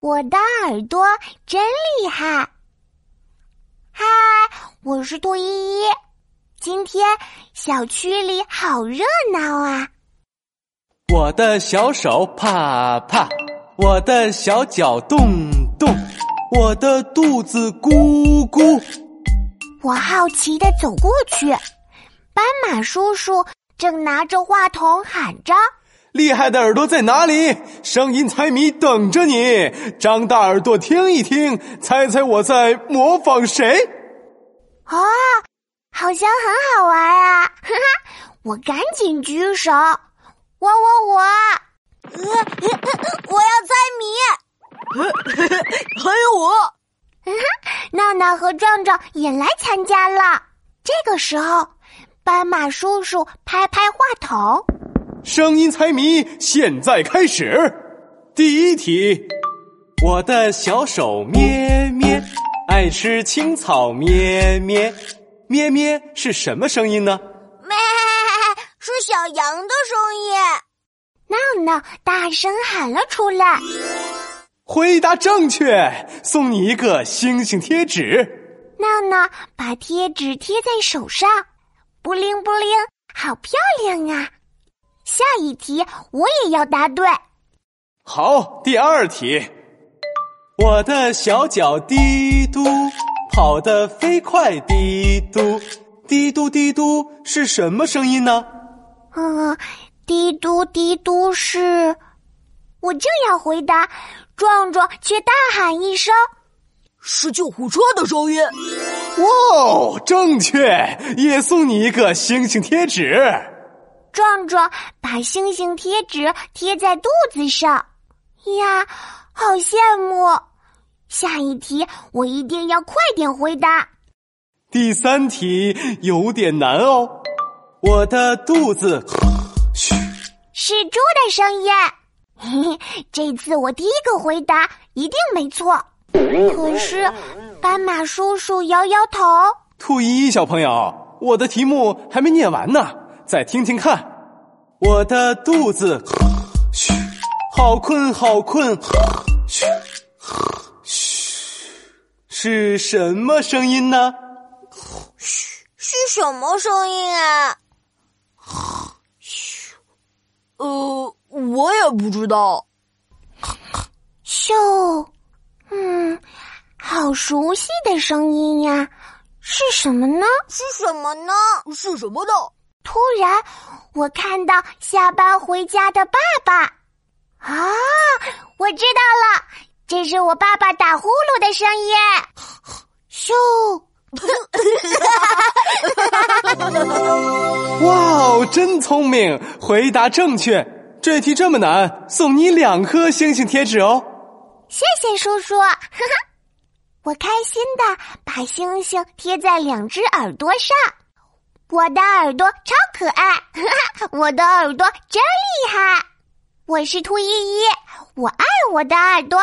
我的耳朵真厉害！嗨，我是兔依依。今天小区里好热闹啊！我的小手啪啪，我的小脚动动，我的肚子咕咕。我好奇的走过去，斑马叔叔正拿着话筒喊着。厉害的耳朵在哪里？声音猜谜等着你！张大耳朵听一听，猜猜我在模仿谁？啊，好像很好玩啊！哈哈，我赶紧举手，我我我，我要猜谜，还有我，闹闹和壮壮也来参加了。这个时候，斑马叔叔拍拍话筒。声音猜谜，现在开始。第一题，我的小手咩咩，爱吃青草咩咩，咩咩是什么声音呢？咩，是小羊的声音。闹闹大声喊了出来。回答正确，送你一个星星贴纸。闹闹把贴纸贴在手上，布灵布灵，好漂亮啊！下一题我也要答对。好，第二题，我的小脚滴嘟，跑得飞快，滴嘟，滴嘟滴嘟是什么声音呢？嗯，滴嘟滴嘟是……我正要回答，壮壮却大喊一声：“是救护车的声音！”哦，正确，也送你一个星星贴纸。壮壮把星星贴纸贴在肚子上，呀，好羡慕！下一题我一定要快点回答。第三题有点难哦，我的肚子，嘘，是猪的声音。嘿嘿，这次我第一个回答一定没错。可是斑马叔叔摇摇头。兔依依小朋友，我的题目还没念完呢。再听听看，我的肚子，嘘，好困好困，嘘，嘘，是什么声音呢？嘘，是什么声音啊？嘘，呃，我也不知道。咻，嗯，好熟悉的声音呀，是什么呢？是什么呢？是什么呢？突然，我看到下班回家的爸爸，啊，我知道了，这是我爸爸打呼噜的声音。咻！哇哦，真聪明，回答正确。这题这么难，送你两颗星星贴纸哦。谢谢叔叔，哈哈，我开心的把星星贴在两只耳朵上。我的耳朵超可爱，哈 哈我的耳朵真厉害。我是兔依依，我爱我的耳朵。